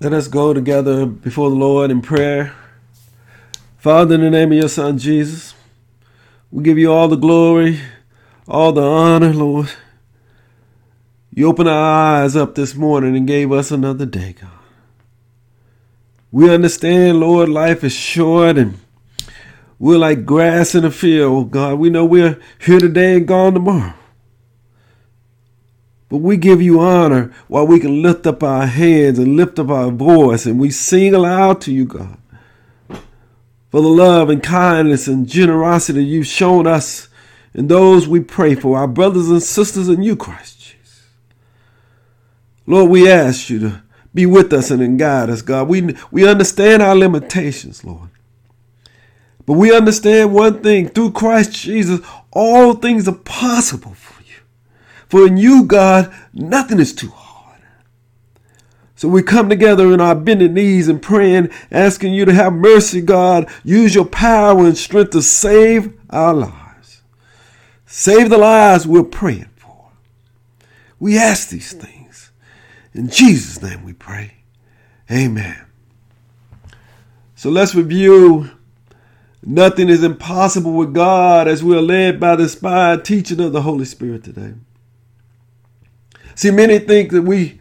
Let us go together before the Lord in prayer. Father, in the name of your Son Jesus, we give you all the glory, all the honor, Lord. You opened our eyes up this morning and gave us another day, God. We understand, Lord, life is short and we're like grass in a field, God. We know we're here today and gone tomorrow. But we give you honor while we can lift up our hands and lift up our voice and we sing aloud to you, God. For the love and kindness and generosity you've shown us and those we pray for, our brothers and sisters in you, Christ Jesus. Lord, we ask you to be with us and guide us, God. We, we understand our limitations, Lord. But we understand one thing through Christ Jesus, all things are possible for in you, God, nothing is too hard. So we come together in our bended knees and praying, asking you to have mercy, God. Use your power and strength to save our lives. Save the lives we're praying for. We ask these things. In Jesus' name we pray. Amen. So let's review. Nothing is impossible with God as we are led by the inspired teaching of the Holy Spirit today. See, many think that we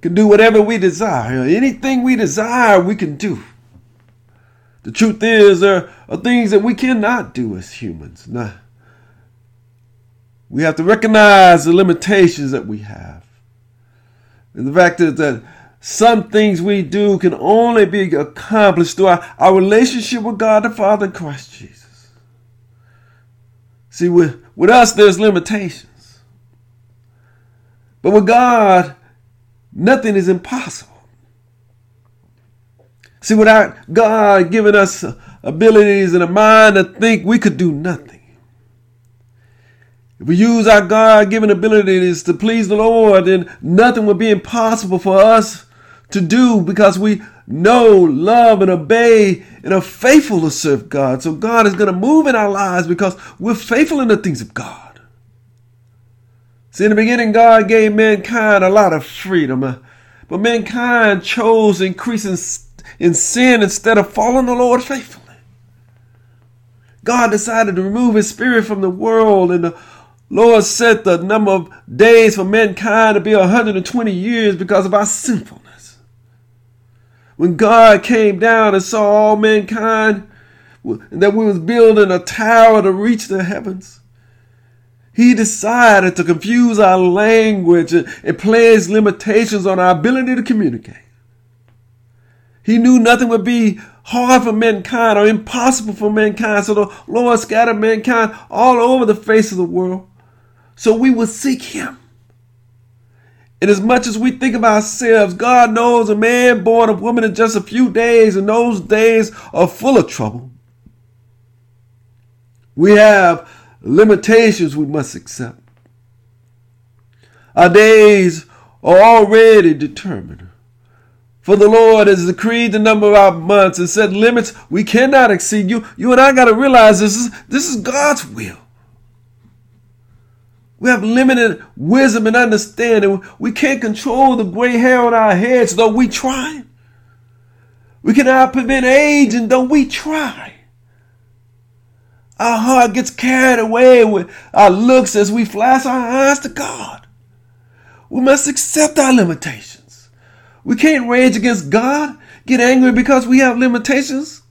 can do whatever we desire. Anything we desire, we can do. The truth is, there are things that we cannot do as humans. Now, we have to recognize the limitations that we have. And the fact is that some things we do can only be accomplished through our, our relationship with God the Father and Christ Jesus. See, with, with us, there's limitations. But with God, nothing is impossible. See, without God giving us abilities and a mind to think, we could do nothing. If we use our God given abilities to please the Lord, then nothing would be impossible for us to do because we know, love, and obey and are faithful to serve God. So God is going to move in our lives because we're faithful in the things of God. See, in the beginning, God gave mankind a lot of freedom, uh, but mankind chose increasing in sin instead of following the Lord faithfully. God decided to remove his spirit from the world, and the Lord set the number of days for mankind to be 120 years because of our sinfulness. When God came down and saw all mankind, that we was building a tower to reach the heavens, he decided to confuse our language and place limitations on our ability to communicate. He knew nothing would be hard for mankind or impossible for mankind. So the Lord scattered mankind all over the face of the world. So we would seek him. And as much as we think of ourselves, God knows a man born of woman in just a few days, and those days are full of trouble. We have limitations we must accept. Our days are already determined. For the Lord has decreed the number of our months and set limits we cannot exceed. You, you and I got to realize this is, this is God's will. We have limited wisdom and understanding. We can't control the gray hair on our heads, though we try. We cannot prevent age, and though we try. Our heart gets carried away with our looks as we flash our eyes to God. We must accept our limitations. We can't rage against God, get angry because we have limitations.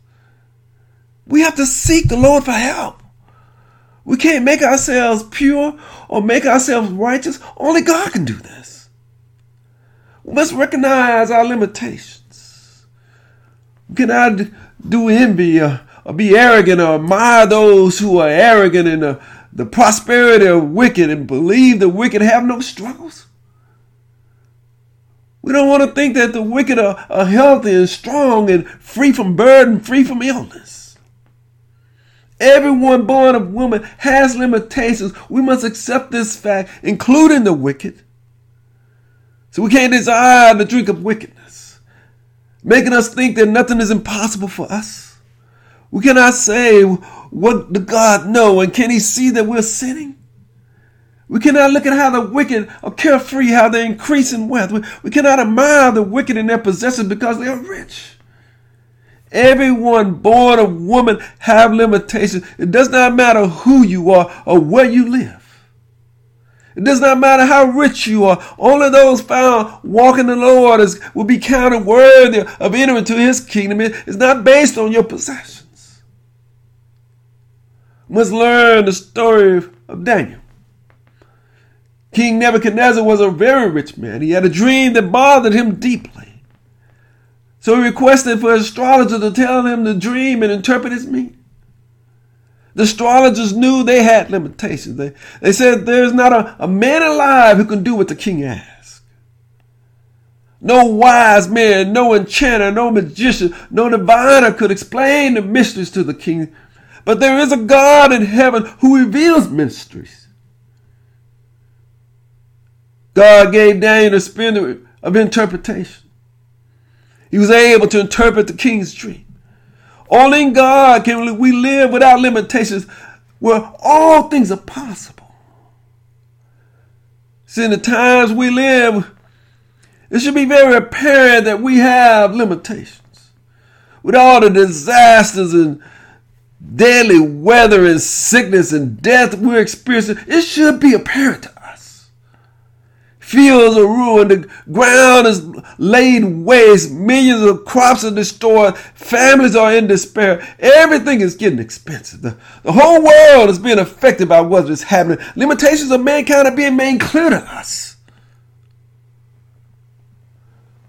We have to seek the Lord for help. We can't make ourselves pure or make ourselves righteous. Only God can do this. We must recognize our limitations. We cannot do envy or be arrogant or admire those who are arrogant in the, uh, the prosperity of wicked and believe the wicked have no struggles. We don't want to think that the wicked are, are healthy and strong and free from burden, free from illness. Everyone born of woman has limitations. We must accept this fact, including the wicked. So we can't desire the drink of wickedness, making us think that nothing is impossible for us. We cannot say, What does God know? And can He see that we're sinning? We cannot look at how the wicked are carefree, how they increase in wealth. We, we cannot admire the wicked in their possessions because they are rich. Everyone born of woman have limitations. It does not matter who you are or where you live. It does not matter how rich you are. Only those found walking the Lord is, will be counted worthy of entering into his kingdom. It is not based on your possessions. Must learn the story of Daniel. King Nebuchadnezzar was a very rich man. He had a dream that bothered him deeply. So he requested for an astrologer to tell him the dream and interpret its meaning. The astrologers knew they had limitations. They, they said there's not a, a man alive who can do what the king asked. No wise man, no enchanter, no magician, no diviner could explain the mysteries to the king. But there is a God in heaven who reveals mysteries. God gave Daniel the spirit of interpretation. He was able to interpret the king's dream. Only in God can we live without limitations where all things are possible. See, in the times we live, it should be very apparent that we have limitations. With all the disasters and deadly weather and sickness and death we're experiencing, it should be apparent to us. Fields are ruined. The ground is laid waste. Millions of crops are destroyed. Families are in despair. Everything is getting expensive. The, the whole world is being affected by what is happening. Limitations of mankind are being made clear to us.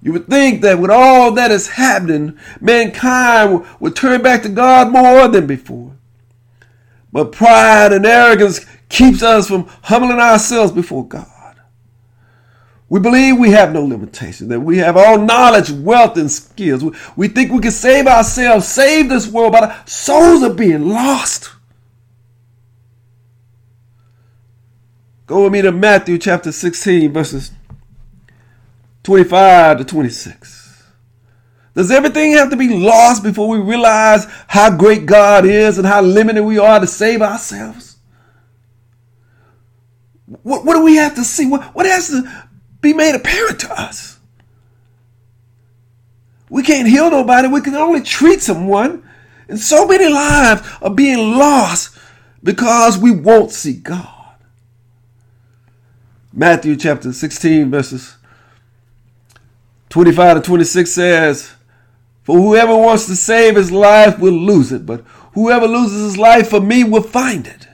You would think that with all that is happening, mankind would turn back to God more than before. But pride and arrogance keeps us from humbling ourselves before God. We believe we have no limitation, that we have all knowledge, wealth, and skills. We, we think we can save ourselves, save this world, but our souls are being lost. Go with me to Matthew chapter 16, verses 25 to 26. Does everything have to be lost before we realize how great God is and how limited we are to save ourselves? What, what do we have to see? What, what has to be made apparent to us. We can't heal nobody. We can only treat someone. And so many lives are being lost because we won't see God. Matthew chapter 16, verses 25 to 26 says, For whoever wants to save his life will lose it, but whoever loses his life for me will find it.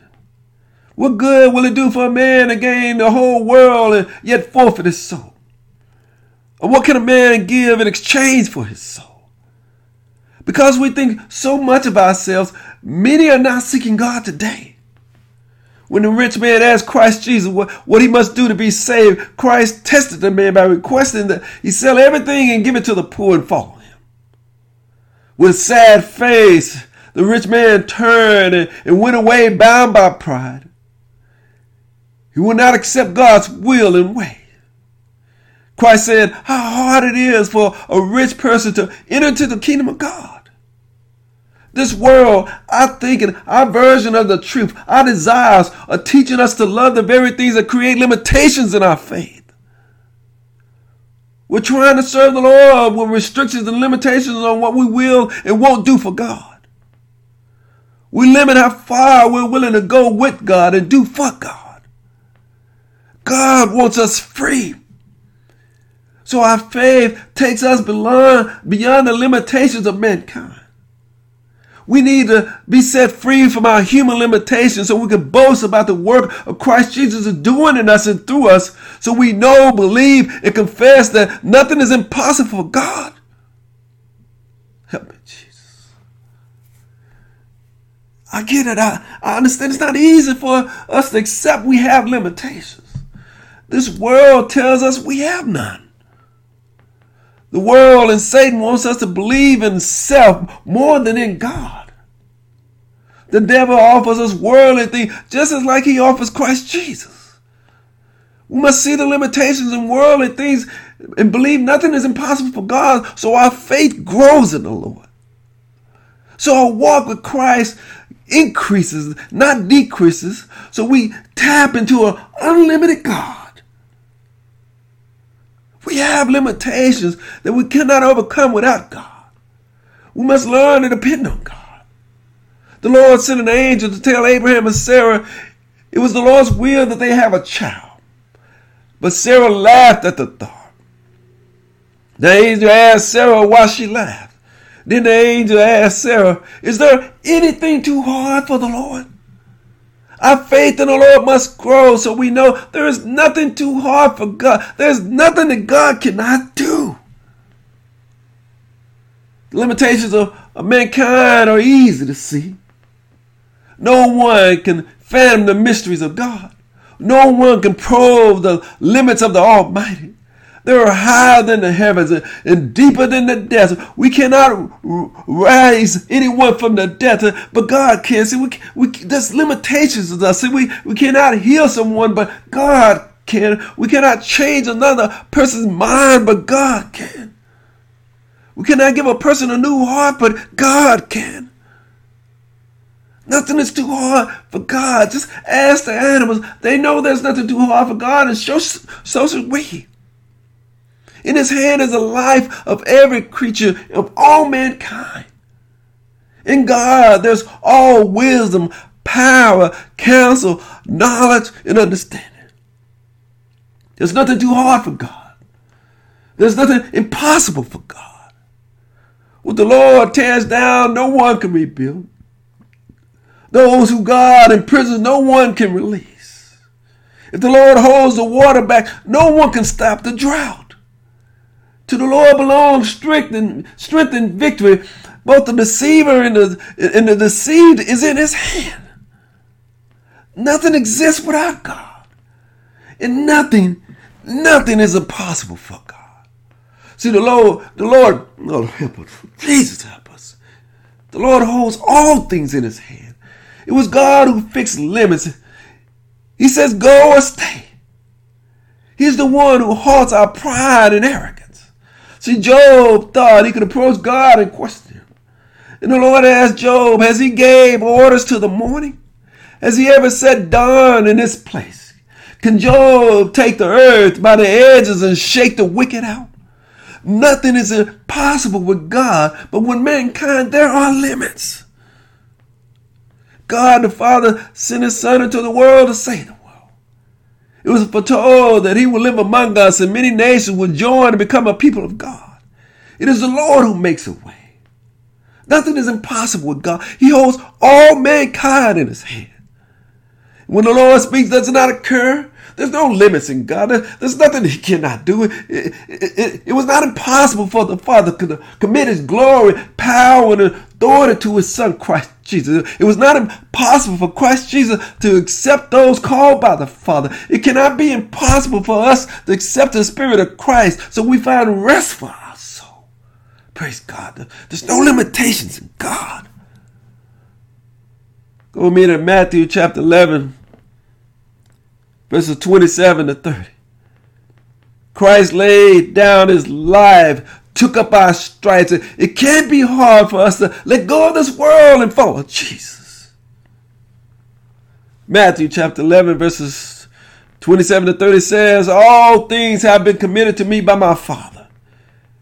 What good will it do for a man to gain the whole world and yet forfeit his soul? What can a man give in exchange for his soul? Because we think so much of ourselves, many are not seeking God today. When the rich man asked Christ Jesus what, what he must do to be saved, Christ tested the man by requesting that he sell everything and give it to the poor and follow him. With sad face, the rich man turned and, and went away bound by pride. He would not accept God's will and way. Christ said how hard it is for a rich person to enter into the kingdom of God. This world, our thinking, our version of the truth, our desires are teaching us to love the very things that create limitations in our faith. We're trying to serve the Lord with restrictions and limitations on what we will and won't do for God. We limit how far we're willing to go with God and do for God. God wants us free. So our faith takes us beyond, beyond the limitations of mankind. We need to be set free from our human limitations so we can boast about the work of Christ Jesus is doing in us and through us so we know, believe, and confess that nothing is impossible for God. Help me, Jesus. I get it. I, I understand it's not easy for us to accept we have limitations. This world tells us we have none. The world and Satan wants us to believe in self more than in God. The devil offers us worldly things just as like he offers Christ Jesus. We must see the limitations in worldly things and believe nothing is impossible for God so our faith grows in the Lord. So our walk with Christ increases, not decreases. So we tap into an unlimited God. We have limitations that we cannot overcome without God. We must learn to depend on God. The Lord sent an angel to tell Abraham and Sarah it was the Lord's will that they have a child. But Sarah laughed at the thought. The angel asked Sarah why she laughed. Then the angel asked Sarah, Is there anything too hard for the Lord? Our faith in the Lord must grow so we know there is nothing too hard for God. There's nothing that God cannot do. The limitations of, of mankind are easy to see. No one can fathom the mysteries of God. No one can probe the limits of the Almighty. They are higher than the heavens and deeper than the depths. We cannot raise anyone from the depths, but God can. See, we, we, there's limitations to us. See, we, we cannot heal someone, but God can. We cannot change another person's mind, but God can. We cannot give a person a new heart, but God can. Nothing is too hard for God. Just ask the animals. They know there's nothing too hard for God, and so, so should we. In his hand is the life of every creature, of all mankind. In God, there's all wisdom, power, counsel, knowledge, and understanding. There's nothing too hard for God. There's nothing impossible for God. What the Lord tears down, no one can rebuild. Those who God imprisons, no one can release. If the Lord holds the water back, no one can stop the drought. To the Lord belongs strength and strength and victory. Both the deceiver and the, and the deceived is in his hand. Nothing exists without God. And nothing, nothing is impossible for God. See, the Lord, the Lord, Lord help us. Jesus help us. The Lord holds all things in his hand. It was God who fixed limits. He says, go or stay. He's the one who halts our pride and arrogance. See, Job thought he could approach God and question him. And the Lord asked Job, has he gave orders to the morning? Has he ever set dawn in this place? Can Job take the earth by the edges and shake the wicked out? Nothing is impossible with God, but with mankind there are limits. God the Father sent his Son into the world to save the world. It was foretold that he would live among us and many nations would join and become a people of God. It is the Lord who makes a way. Nothing is impossible with God. He holds all mankind in his hand. When the Lord speaks, does it not occur? There's no limits in God. There's nothing He cannot do. It, it, it, it, was not impossible for the Father to commit His glory, power, and authority to His Son, Christ Jesus. It was not impossible for Christ Jesus to accept those called by the Father. It cannot be impossible for us to accept the Spirit of Christ so we find rest for our soul. Praise God. There's no limitations in God. Go with me to Matthew chapter 11 verses 27 to 30. Christ laid down his life, took up our stripes. It can't be hard for us to let go of this world and follow Jesus. Matthew chapter 11, verses 27 to 30 says, All things have been committed to me by my Father.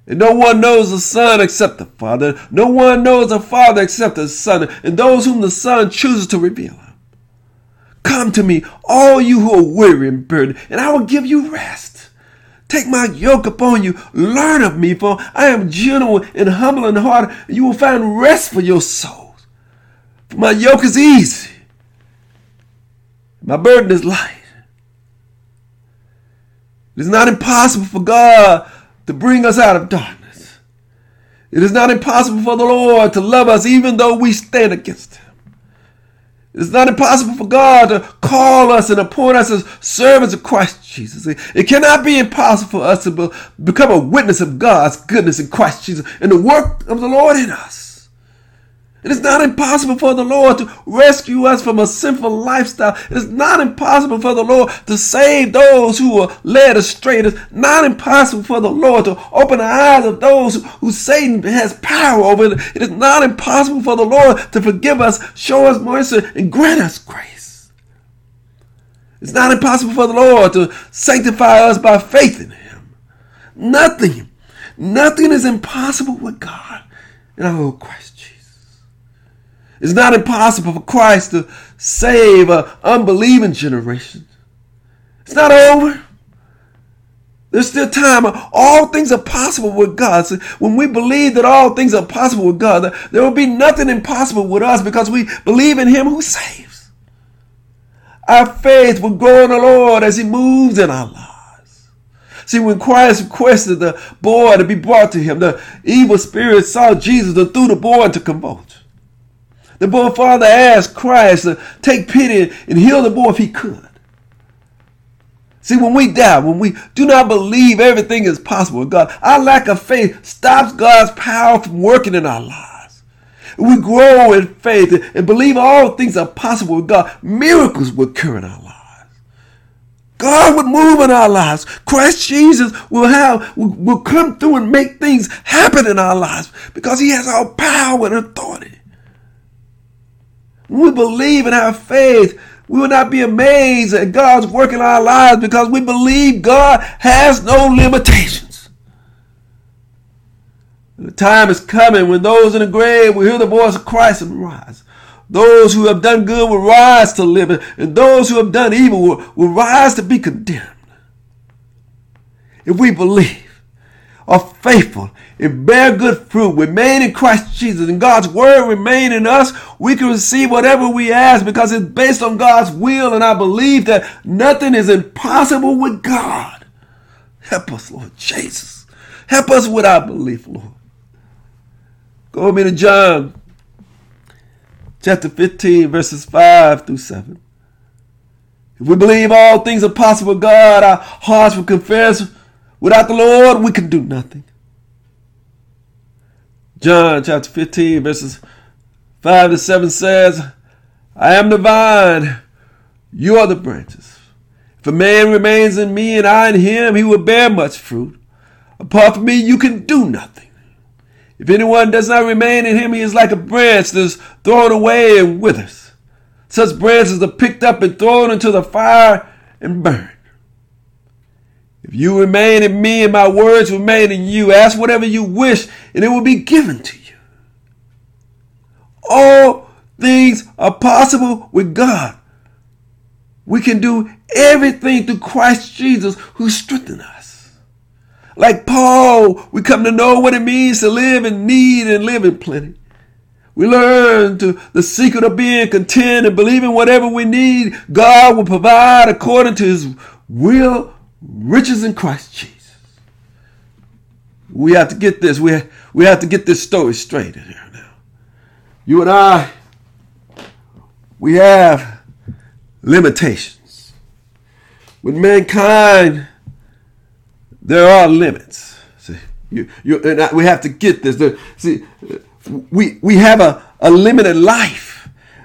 And no one knows the Son except the Father. No one knows the Father except the Son, and those whom the Son chooses to reveal. Come to me, all you who are weary and burdened, and I will give you rest. Take my yoke upon you. Learn of me, for I am gentle and humble in heart, and you will find rest for your souls. For my yoke is easy, my burden is light. It is not impossible for God to bring us out of darkness. It is not impossible for the Lord to love us even though we stand against Him. It's not impossible for God to call us and appoint us as servants of Christ Jesus. It cannot be impossible for us to be, become a witness of God's goodness in Christ Jesus and the work of the Lord in us. It is not impossible for the Lord to rescue us from a sinful lifestyle. It is not impossible for the Lord to save those who are led astray. It is not impossible for the Lord to open the eyes of those who Satan has power over. It is not impossible for the Lord to forgive us, show us mercy, and grant us grace. It's not impossible for the Lord to sanctify us by faith in Him. Nothing, nothing is impossible with God And our Lord Christ. It's not impossible for Christ to save an unbelieving generation. It's not over. There's still time. All things are possible with God. So when we believe that all things are possible with God, there will be nothing impossible with us because we believe in Him who saves. Our faith will grow in the Lord as He moves in our lives. See, when Christ requested the boy to be brought to him, the evil spirit saw Jesus and threw the boy into convulsion. The boy father asked Christ to take pity and heal the boy if he could. See, when we doubt, when we do not believe everything is possible with God, our lack of faith stops God's power from working in our lives. we grow in faith and believe all things are possible with God, miracles will occur in our lives. God would move in our lives. Christ Jesus will have will come through and make things happen in our lives because he has all power and authority. We believe and have faith, we will not be amazed at God's work in our lives because we believe God has no limitations. The time is coming when those in the grave will hear the voice of Christ and rise. Those who have done good will rise to live, and those who have done evil will, will rise to be condemned. If we believe, are faithful and bear good fruit, remain in Christ Jesus, and God's word remain in us, we can receive whatever we ask because it's based on God's will, and I believe that nothing is impossible with God. Help us, Lord Jesus. Help us with our belief, Lord. Go with me to John chapter 15, verses 5 through 7. If we believe all things are possible, God, our hearts will confess Without the Lord, we can do nothing. John chapter 15, verses 5 to 7 says, I am the vine, you are the branches. If a man remains in me and I in him, he will bear much fruit. Apart from me, you can do nothing. If anyone does not remain in him, he is like a branch that is thrown away and withers. Such branches are picked up and thrown into the fire and burned. If you remain in me and my words remain in you, ask whatever you wish and it will be given to you. All things are possible with God. We can do everything through Christ Jesus who strengthens us. Like Paul, we come to know what it means to live in need and live in plenty. We learn to the secret of being content and believing whatever we need, God will provide according to his will riches in Christ Jesus. We have to get this. We we have to get this story straight in here now. You and I, we have limitations. With mankind, there are limits. See, you, you, and I, we have to get this. There, see, we, we have a, a limited life.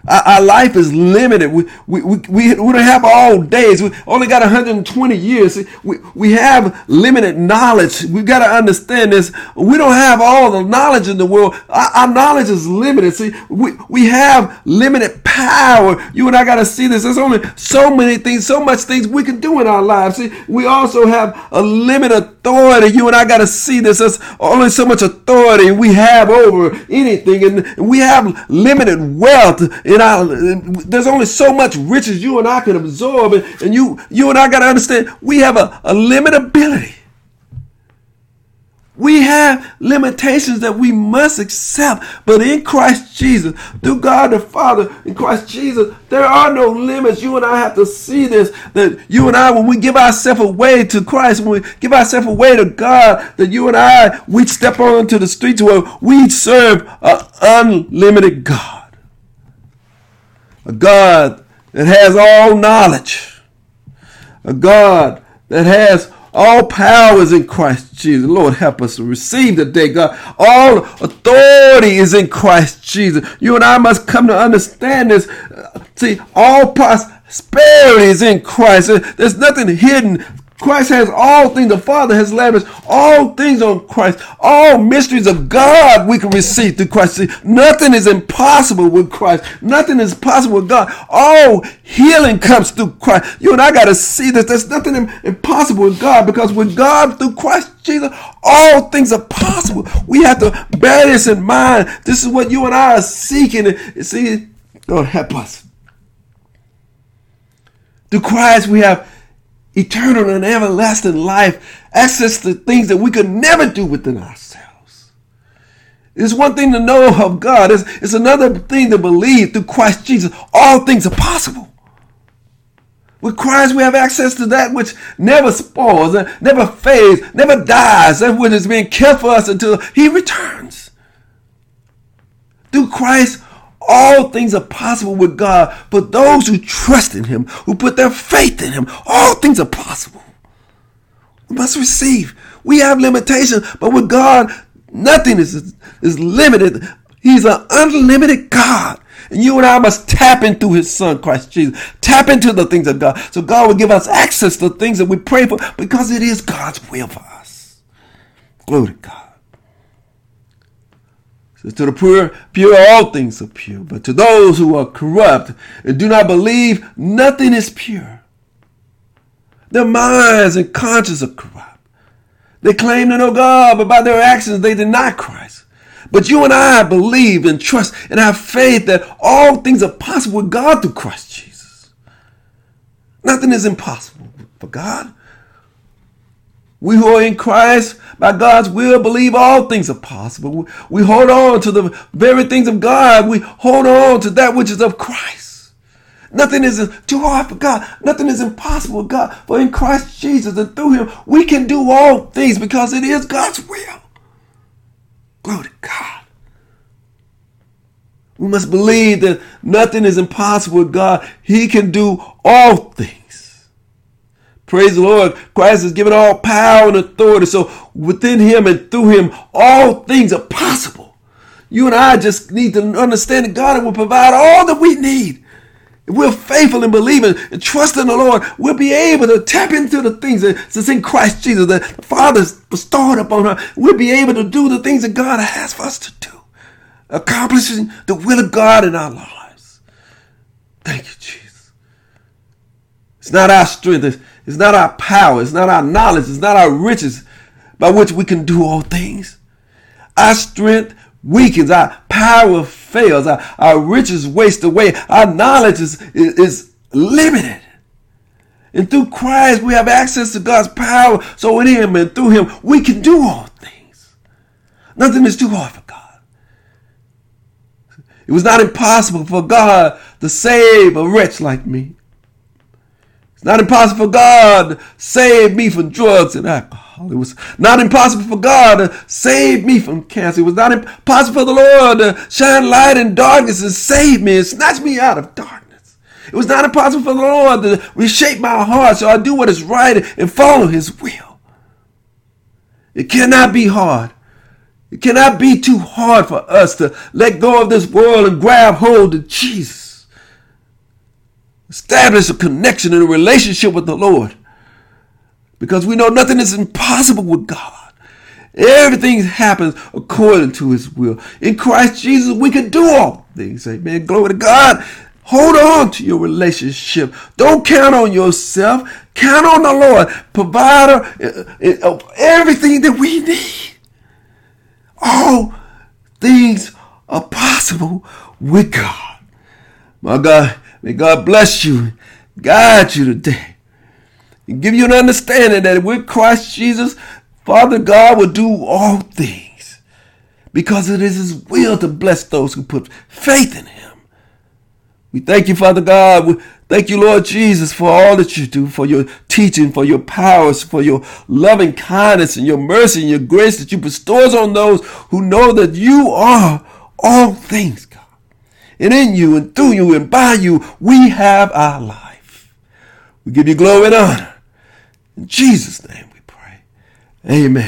Our, our life is limited. We, we, we, we, don't have all days. We only got 120 years. We, we have limited knowledge. We've got to understand this. We don't have all the knowledge in the world. Our, our knowledge is limited. See, we, we have limited power. You and I got to see this. There's only so many things, so much things we can do in our lives. See, we also have a limited authority. You and I got to see this. There's only so much authority we have over anything. And we have limited wealth our, there's only so much riches you and I can absorb. And, and you, you and I got to understand we have a, a limited ability. We have limitations that we must accept, but in Christ Jesus, through God the Father, in Christ Jesus, there are no limits. You and I have to see this that you and I, when we give ourselves away to Christ, when we give ourselves away to God, that you and I, we step onto the streets where we serve an unlimited God. A God that has all knowledge, a God that has All power is in Christ Jesus. Lord, help us to receive the day, God. All authority is in Christ Jesus. You and I must come to understand this. Uh, see, all prosperity is in Christ. There's nothing hidden Christ has all things. The Father has lavished all things on Christ. All mysteries of God we can receive through Christ. See, nothing is impossible with Christ. Nothing is possible with God. All healing comes through Christ. You and I got to see that there's nothing impossible with God because with God through Christ Jesus, all things are possible. We have to bear this in mind. This is what you and I are seeking. See, God help us. Through Christ we have eternal and everlasting life, access to things that we could never do within ourselves. It's one thing to know of God, it's, it's another thing to believe through Christ Jesus. All things are possible. With Christ, we have access to that which never spoils, never fades, never dies, that which is being kept for us until He returns. Through Christ, all things are possible with God for those who trust in Him, who put their faith in Him. All things are possible. We must receive. We have limitations, but with God, nothing is, is limited. He's an unlimited God. And you and I must tap into his son, Christ Jesus. Tap into the things of God. So God will give us access to things that we pray for because it is God's will for us. Glory to God. To the pure, pure, all things are pure. But to those who are corrupt and do not believe, nothing is pure. Their minds and conscience are corrupt. They claim to know God, but by their actions they deny Christ. But you and I believe and trust and have faith that all things are possible with God through Christ Jesus. Nothing is impossible for God. We who are in Christ, by God's will, believe all things are possible. We hold on to the very things of God. We hold on to that which is of Christ. Nothing is too hard for God. Nothing is impossible with God. For in Christ Jesus and through Him, we can do all things because it is God's will. Glory to God. We must believe that nothing is impossible with God. He can do all things. Praise the Lord. Christ has given all power and authority. So within him and through him, all things are possible. You and I just need to understand that God will provide all that we need. If we're faithful and believing and trusting the Lord, we'll be able to tap into the things that's in Christ Jesus that the Father's bestowed upon us. We'll be able to do the things that God has for us to do, accomplishing the will of God in our lives. Thank you, Jesus. It's not our strength. It's not our power. It's not our knowledge. It's not our riches by which we can do all things. Our strength weakens. Our power fails. Our, our riches waste away. Our knowledge is, is, is limited. And through Christ, we have access to God's power. So in Him and through Him, we can do all things. Nothing is too hard for God. It was not impossible for God to save a wretch like me. It's not impossible for God to save me from drugs and alcohol. It was not impossible for God to save me from cancer. It was not impossible for the Lord to shine light in darkness and save me and snatch me out of darkness. It was not impossible for the Lord to reshape my heart so I do what is right and follow His will. It cannot be hard. It cannot be too hard for us to let go of this world and grab hold of Jesus. Establish a connection and a relationship with the Lord. Because we know nothing is impossible with God. Everything happens according to his will. In Christ Jesus, we can do all things. Amen. Glory to God. Hold on to your relationship. Don't count on yourself. Count on the Lord, provider eh, eh, of everything that we need. All things are possible with God. My God, May God bless you, guide you today, and give you an understanding that with Christ Jesus, Father God will do all things because it is His will to bless those who put faith in Him. We thank you, Father God. We thank you, Lord Jesus, for all that you do, for your teaching, for your powers, for your loving kindness and your mercy and your grace that you bestows on those who know that you are all things and in you and through you and by you, we have our life. We give you glory and honor. In Jesus' name we pray. Amen.